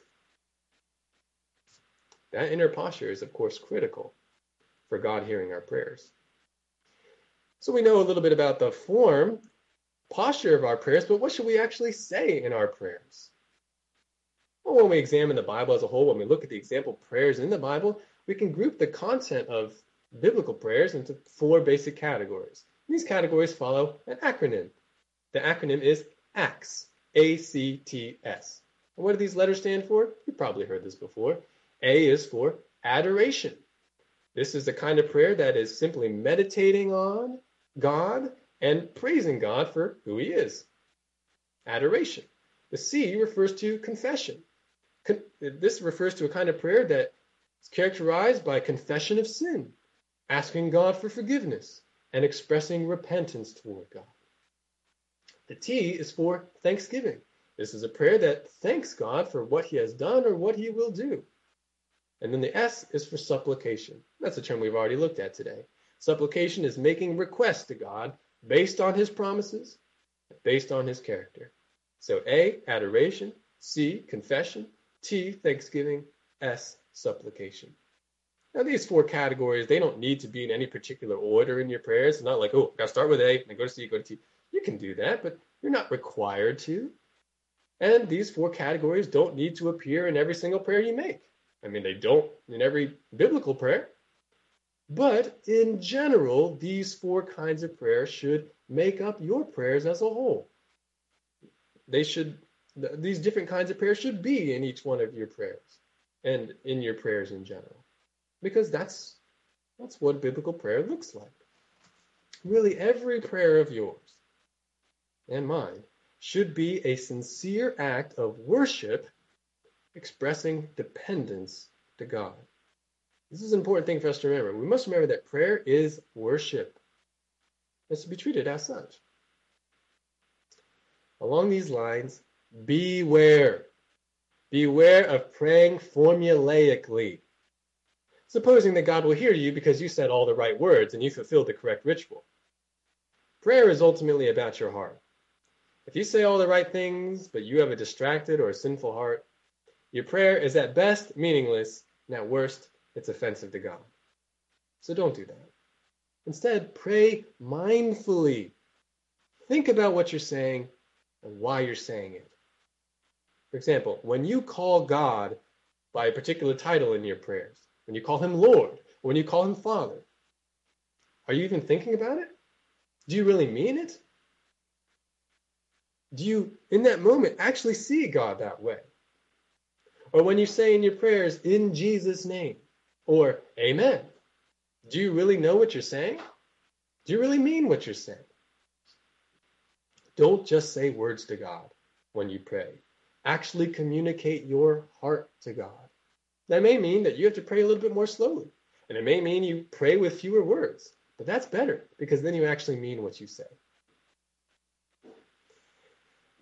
That inner posture is, of course, critical for God hearing our prayers. So we know a little bit about the form, posture of our prayers, but what should we actually say in our prayers? Well, when we examine the Bible as a whole, when we look at the example prayers in the Bible, we can group the content of biblical prayers into four basic categories. These categories follow an acronym. The acronym is ACTS, A-C-T-S. And what do these letters stand for? You probably heard this before. A is for adoration. This is the kind of prayer that is simply meditating on God and praising God for who he is. Adoration. The C refers to confession. Con- this refers to a kind of prayer that is characterized by confession of sin, asking God for forgiveness, and expressing repentance toward God. The T is for thanksgiving. This is a prayer that thanks God for what he has done or what he will do. And then the S is for supplication. That's a term we've already looked at today. Supplication is making requests to God based on his promises, based on his character. So A, adoration, C, confession, T, thanksgiving, S, supplication. Now these four categories, they don't need to be in any particular order in your prayers. It's not like, oh, I've gotta start with A, then go to C, go to T. You can do that, but you're not required to. And these four categories don't need to appear in every single prayer you make. I mean, they don't in every biblical prayer. But in general, these four kinds of prayers should make up your prayers as a whole. They should, these different kinds of prayers should be in each one of your prayers and in your prayers in general. Because that's, that's what biblical prayer looks like. Really, every prayer of yours and mine should be a sincere act of worship expressing dependence to God. This is an important thing for us to remember. We must remember that prayer is worship. It's to be treated as such. Along these lines, beware. Beware of praying formulaically. Supposing that God will hear you because you said all the right words and you fulfilled the correct ritual. Prayer is ultimately about your heart. If you say all the right things, but you have a distracted or a sinful heart, your prayer is at best meaningless, and at worst, it's offensive to God. So don't do that. Instead, pray mindfully. Think about what you're saying and why you're saying it. For example, when you call God by a particular title in your prayers, when you call him Lord, when you call him Father, are you even thinking about it? Do you really mean it? Do you, in that moment, actually see God that way? Or when you say in your prayers, in Jesus' name, or Amen, do you really know what you're saying? Do you really mean what you're saying? Don't just say words to God when you pray. Actually communicate your heart to God. That may mean that you have to pray a little bit more slowly. And it may mean you pray with fewer words. But that's better because then you actually mean what you say.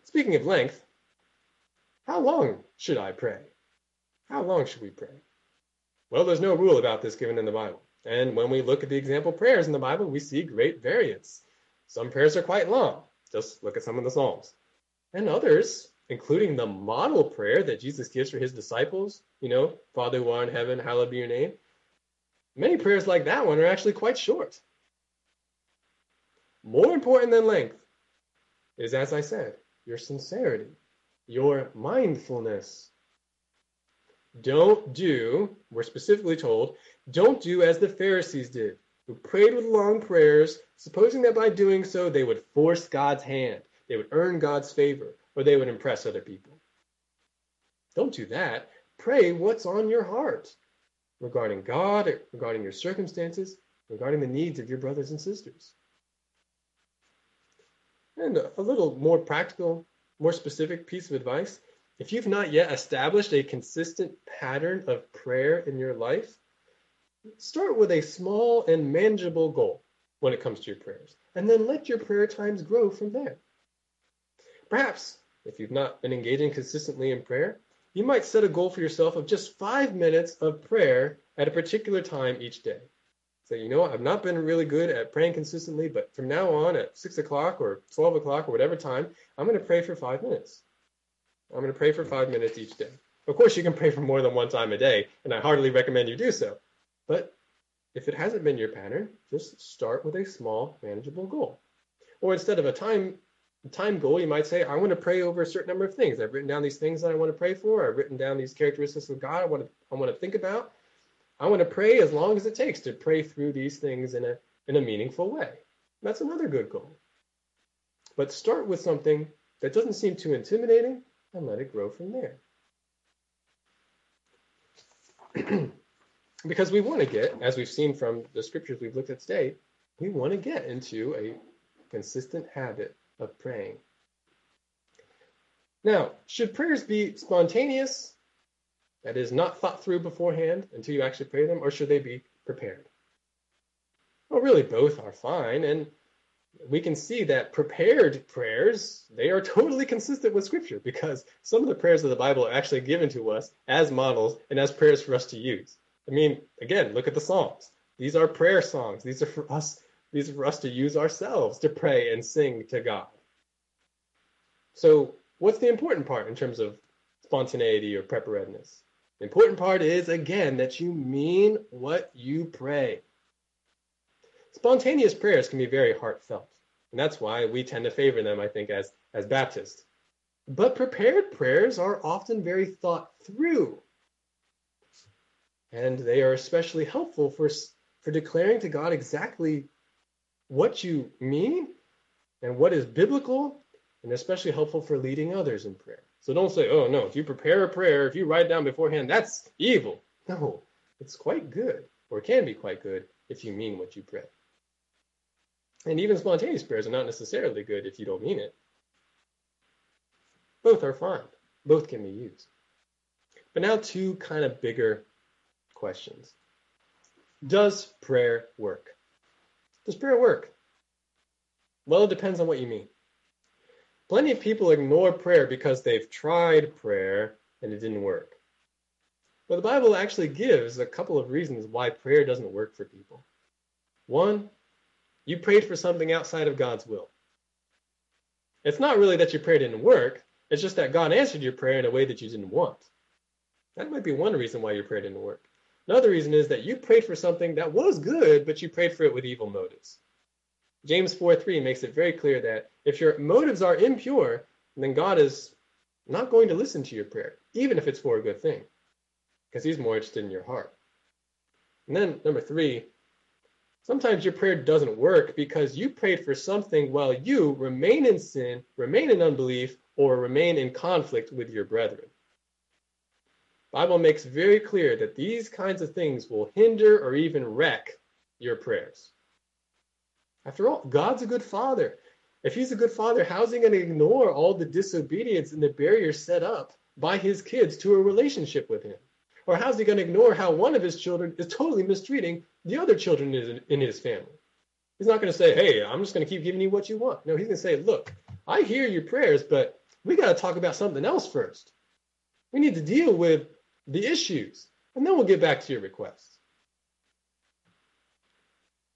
Speaking of length, how long should I pray? How long should we pray? Well, there's no rule about this given in the Bible. And when we look at the example prayers in the Bible, we see great variance. Some prayers are quite long. Just look at some of the Psalms. And others, including the model prayer that Jesus gives for his disciples, you know, Father who art in heaven, hallowed be your name. Many prayers like that one are actually quite short. More important than length is, as I said, your sincerity, your mindfulness. Don't do, we're specifically told, don't do as the Pharisees did, who prayed with long prayers, supposing that by doing so they would force God's hand, they would earn God's favor, or they would impress other people. Don't do that. Pray what's on your heart regarding God, regarding your circumstances, regarding the needs of your brothers and sisters. And a little more practical, more specific piece of advice if you've not yet established a consistent pattern of prayer in your life, start with a small and manageable goal when it comes to your prayers, and then let your prayer times grow from there. Perhaps, if you've not been engaging consistently in prayer, you might set a goal for yourself of just five minutes of prayer at a particular time each day. So, you know, I've not been really good at praying consistently, but from now on at 6 o'clock or 12 o'clock or whatever time, I'm going to pray for five minutes. I'm going to pray for five minutes each day. Of course, you can pray for more than one time a day, and I heartily recommend you do so. But if it hasn't been your pattern, just start with a small, manageable goal. Or instead of a time time goal, you might say, I want to pray over a certain number of things. I've written down these things that I want to pray for. I've written down these characteristics of God I want to I want to think about. I want to pray as long as it takes to pray through these things in a in a meaningful way. That's another good goal. But start with something that doesn't seem too intimidating and let it grow from there. because we want to get, as we've seen from the scriptures we've looked at today, we want to get into a consistent habit of praying. Now, should prayers be spontaneous, that is, not thought through beforehand until you actually pray them, or should they be prepared? Well, really, both are fine, and we can see that prepared prayers they are totally consistent with scripture because some of the prayers of the bible are actually given to us as models and as prayers for us to use i mean again look at the psalms these are prayer songs these are for us these are for us to use ourselves to pray and sing to god. So what's the important part in terms of spontaneity or preparedness? The important part is again that you mean what you pray. Spontaneous prayers can be very heartfelt, and that's why we tend to favor them, I think, as, as Baptists. But prepared prayers are often very thought through, and they are especially helpful for, for declaring to God exactly what you mean and what is biblical, and especially helpful for leading others in prayer. So don't say, oh no, if you prepare a prayer, if you write it down beforehand, that's evil. No, it's quite good, or can be quite good, if you mean what you pray. And even spontaneous prayers are not necessarily good if you don't mean it. Both are fine. Both can be used. But now two kind of bigger questions. Does prayer work? Does prayer work? Well, it depends on what you mean. Plenty of people ignore prayer because they've tried prayer and it didn't work. But the Bible actually gives a couple of reasons why prayer doesn't work for people. One, you prayed for something outside of God's will. It's not really that your prayer didn't work, it's just that God answered your prayer in a way that you didn't want. That might be one reason why your prayer didn't work. Another reason is that you prayed for something that was good, but you prayed for it with evil motives. James 4 3 makes it very clear that if your motives are impure, then God is not going to listen to your prayer, even if it's for a good thing, because He's more interested in your heart. And then, number three, Sometimes your prayer doesn't work because you prayed for something while you remain in sin, remain in unbelief, or remain in conflict with your brethren. Bible makes very clear that these kinds of things will hinder or even wreck your prayers. After all, God's a good father. If he's a good father, how's he going to ignore all the disobedience and the barriers set up by his kids to a relationship with him? Or how's he going to ignore how one of his children is totally mistreating the other children in, his family? He's not going to say, hey, I'm just going to keep giving you what you want. No, he's going to say, look, I hear your prayers, but we got to talk about something else first. We need to deal with the issues, and then we'll get back to your requests.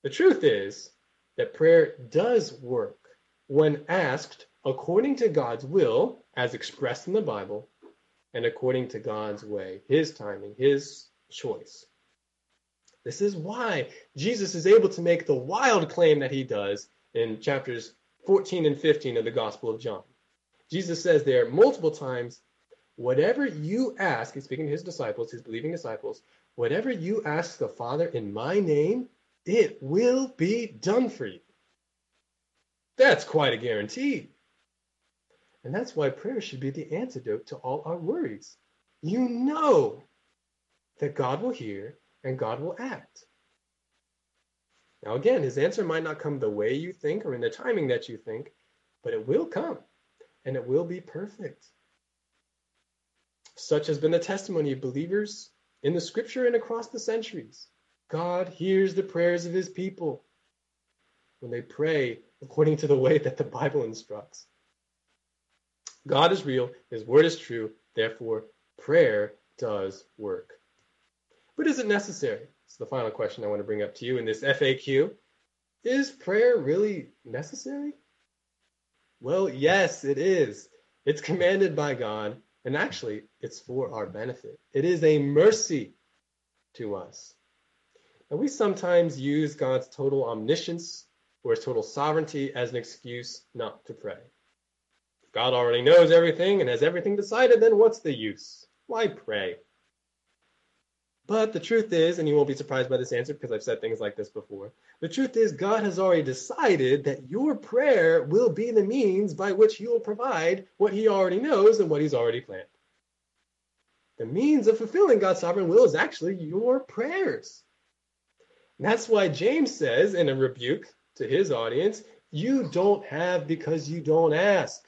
The truth is that prayer does work when asked according to God's will, as expressed in the Bible, and according to God's way, his timing, his choice. This is why Jesus is able to make the wild claim that he does in chapters 14 and 15 of the Gospel of John. Jesus says there multiple times, whatever you ask, he's speaking to his disciples, his believing disciples, whatever you ask the Father in my name, it will be done for you. That's quite a guarantee. And that's why prayer should be the antidote to all our worries. You know that God will hear and God will act. Now, again, his answer might not come the way you think or in the timing that you think, but it will come and it will be perfect. Such has been the testimony of believers in the scripture and across the centuries. God hears the prayers of his people when they pray according to the way that the Bible instructs. God is real, His word is true, therefore, prayer does work. But is it necessary? It's the final question I want to bring up to you in this FAQ. Is prayer really necessary? Well, yes, it is. It's commanded by God, and actually, it's for our benefit. It is a mercy to us. And we sometimes use God's total omniscience or his total sovereignty as an excuse not to pray. If God already knows everything and has everything decided, then what's the use? Why pray? But the truth is, and you won't be surprised by this answer because I've said things like this before, the truth is God has already decided that your prayer will be the means by which he will provide what he already knows and what he's already planned. The means of fulfilling God's sovereign will is actually your prayers. And that's why James says in a rebuke to his audience, you don't have because you don't ask.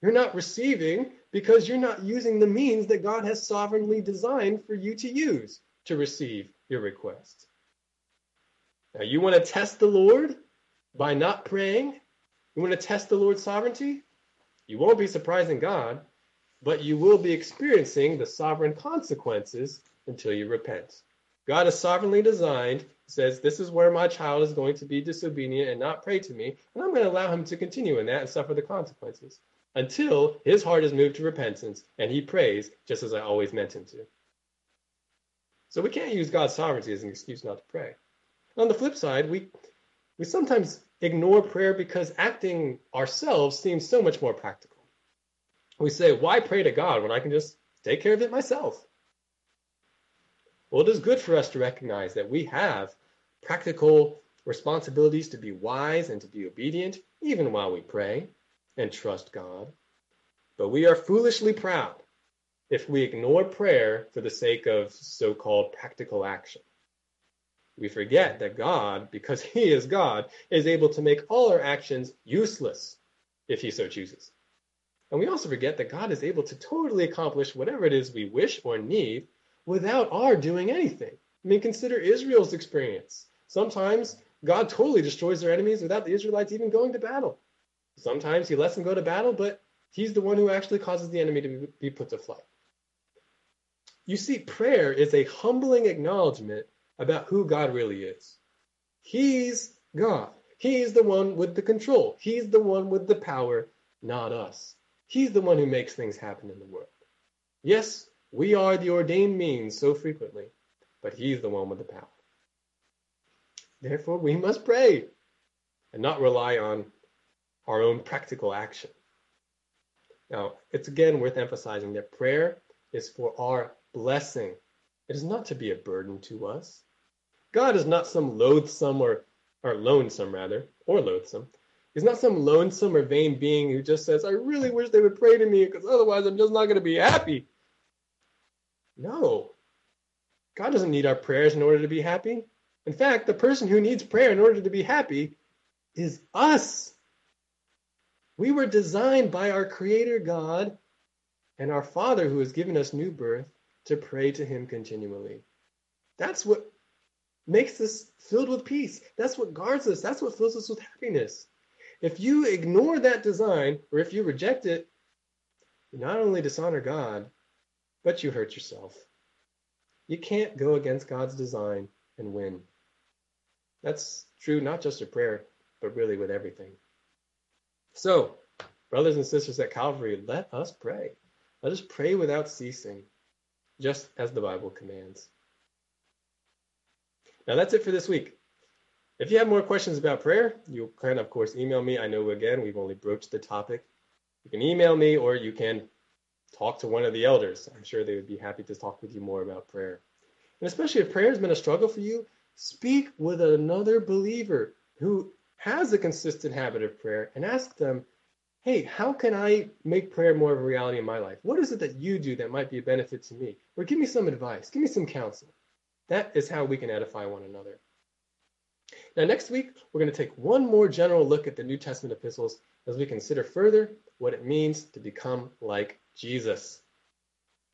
You're not receiving because you're not using the means that God has sovereignly designed for you to use to receive your request. Now, you want to test the Lord by not praying? You want to test the Lord's sovereignty? You won't be surprising God, but you will be experiencing the sovereign consequences until you repent. God has sovereignly designed, says, This is where my child is going to be disobedient and not pray to me, and I'm going to allow him to continue in that and suffer the consequences until his heart is moved to repentance and he prays just as I always meant him to. So we can't use God's sovereignty as an excuse not to pray. On the flip side, we we sometimes ignore prayer because acting ourselves seems so much more practical. We say, why pray to God when I can just take care of it myself? Well, it is good for us to recognize that we have practical responsibilities to be wise and to be obedient, even while we pray and trust God. But we are foolishly proud if we ignore prayer for the sake of so called practical action. We forget that God, because He is God, is able to make all our actions useless if He so chooses. And we also forget that God is able to totally accomplish whatever it is we wish or need without our doing anything. I mean, consider Israel's experience. Sometimes God totally destroys their enemies without the Israelites even going to battle. Sometimes he lets them go to battle, but he's the one who actually causes the enemy to be put to flight. You see, prayer is a humbling acknowledgement about who God really is. He's God. He's the one with the control. He's the one with the power, not us. He's the one who makes things happen in the world. Yes, we are the ordained means so frequently, but He's the one with the power. Therefore, we must pray and not rely on our own practical action. Now, it's again worth emphasizing that prayer is for our blessing. It is not to be a burden to us. God is not some loathsome or, or lonesome, rather, or loathsome. He's not some lonesome or vain being who just says, I really wish they would pray to me because otherwise I'm just not going to be happy. No. God doesn't need our prayers in order to be happy. In fact, the person who needs prayer in order to be happy is us. We were designed by our Creator God and our Father who has given us new birth to pray to Him continually. That's what makes us filled with peace. That's what guards us. That's what fills us with happiness. If you ignore that design or if you reject it, you not only dishonor God, but you hurt yourself. You can't go against God's design and win. That's true not just of prayer, but really with everything. So, brothers and sisters at Calvary, let us pray. Let us pray without ceasing, just as the Bible commands. Now, that's it for this week. If you have more questions about prayer, you can, of course, email me. I know, again, we've only broached the topic. You can email me or you can talk to one of the elders. I'm sure they would be happy to talk with you more about prayer. And especially if prayer has been a struggle for you, speak with another believer who has a consistent habit of prayer and ask them, hey, how can I make prayer more of a reality in my life? What is it that you do that might be a benefit to me? Or give me some advice, give me some counsel. That is how we can edify one another. Now, next week, we're going to take one more general look at the New Testament epistles as we consider further what it means to become like Jesus.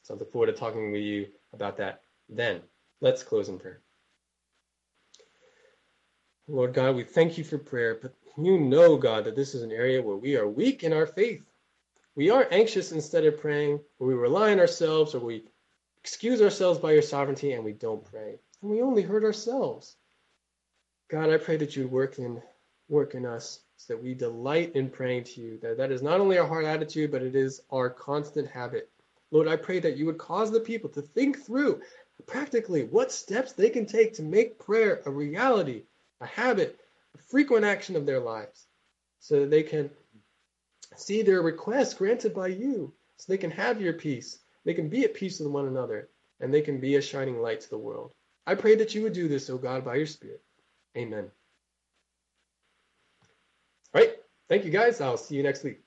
So I look forward to talking with you about that then. Let's close in prayer. Lord God, we thank you for prayer, but you know, God, that this is an area where we are weak in our faith. We are anxious instead of praying, or we rely on ourselves, or we excuse ourselves by your sovereignty and we don't pray. And we only hurt ourselves. God, I pray that you work in work in us so that we delight in praying to you. That that is not only our heart attitude, but it is our constant habit. Lord, I pray that you would cause the people to think through practically what steps they can take to make prayer a reality, a habit, a frequent action of their lives, so that they can see their requests granted by you, so they can have your peace, they can be at peace with one another, and they can be a shining light to the world. I pray that you would do this, O God, by your Spirit. Amen. All right. Thank you, guys. I'll see you next week.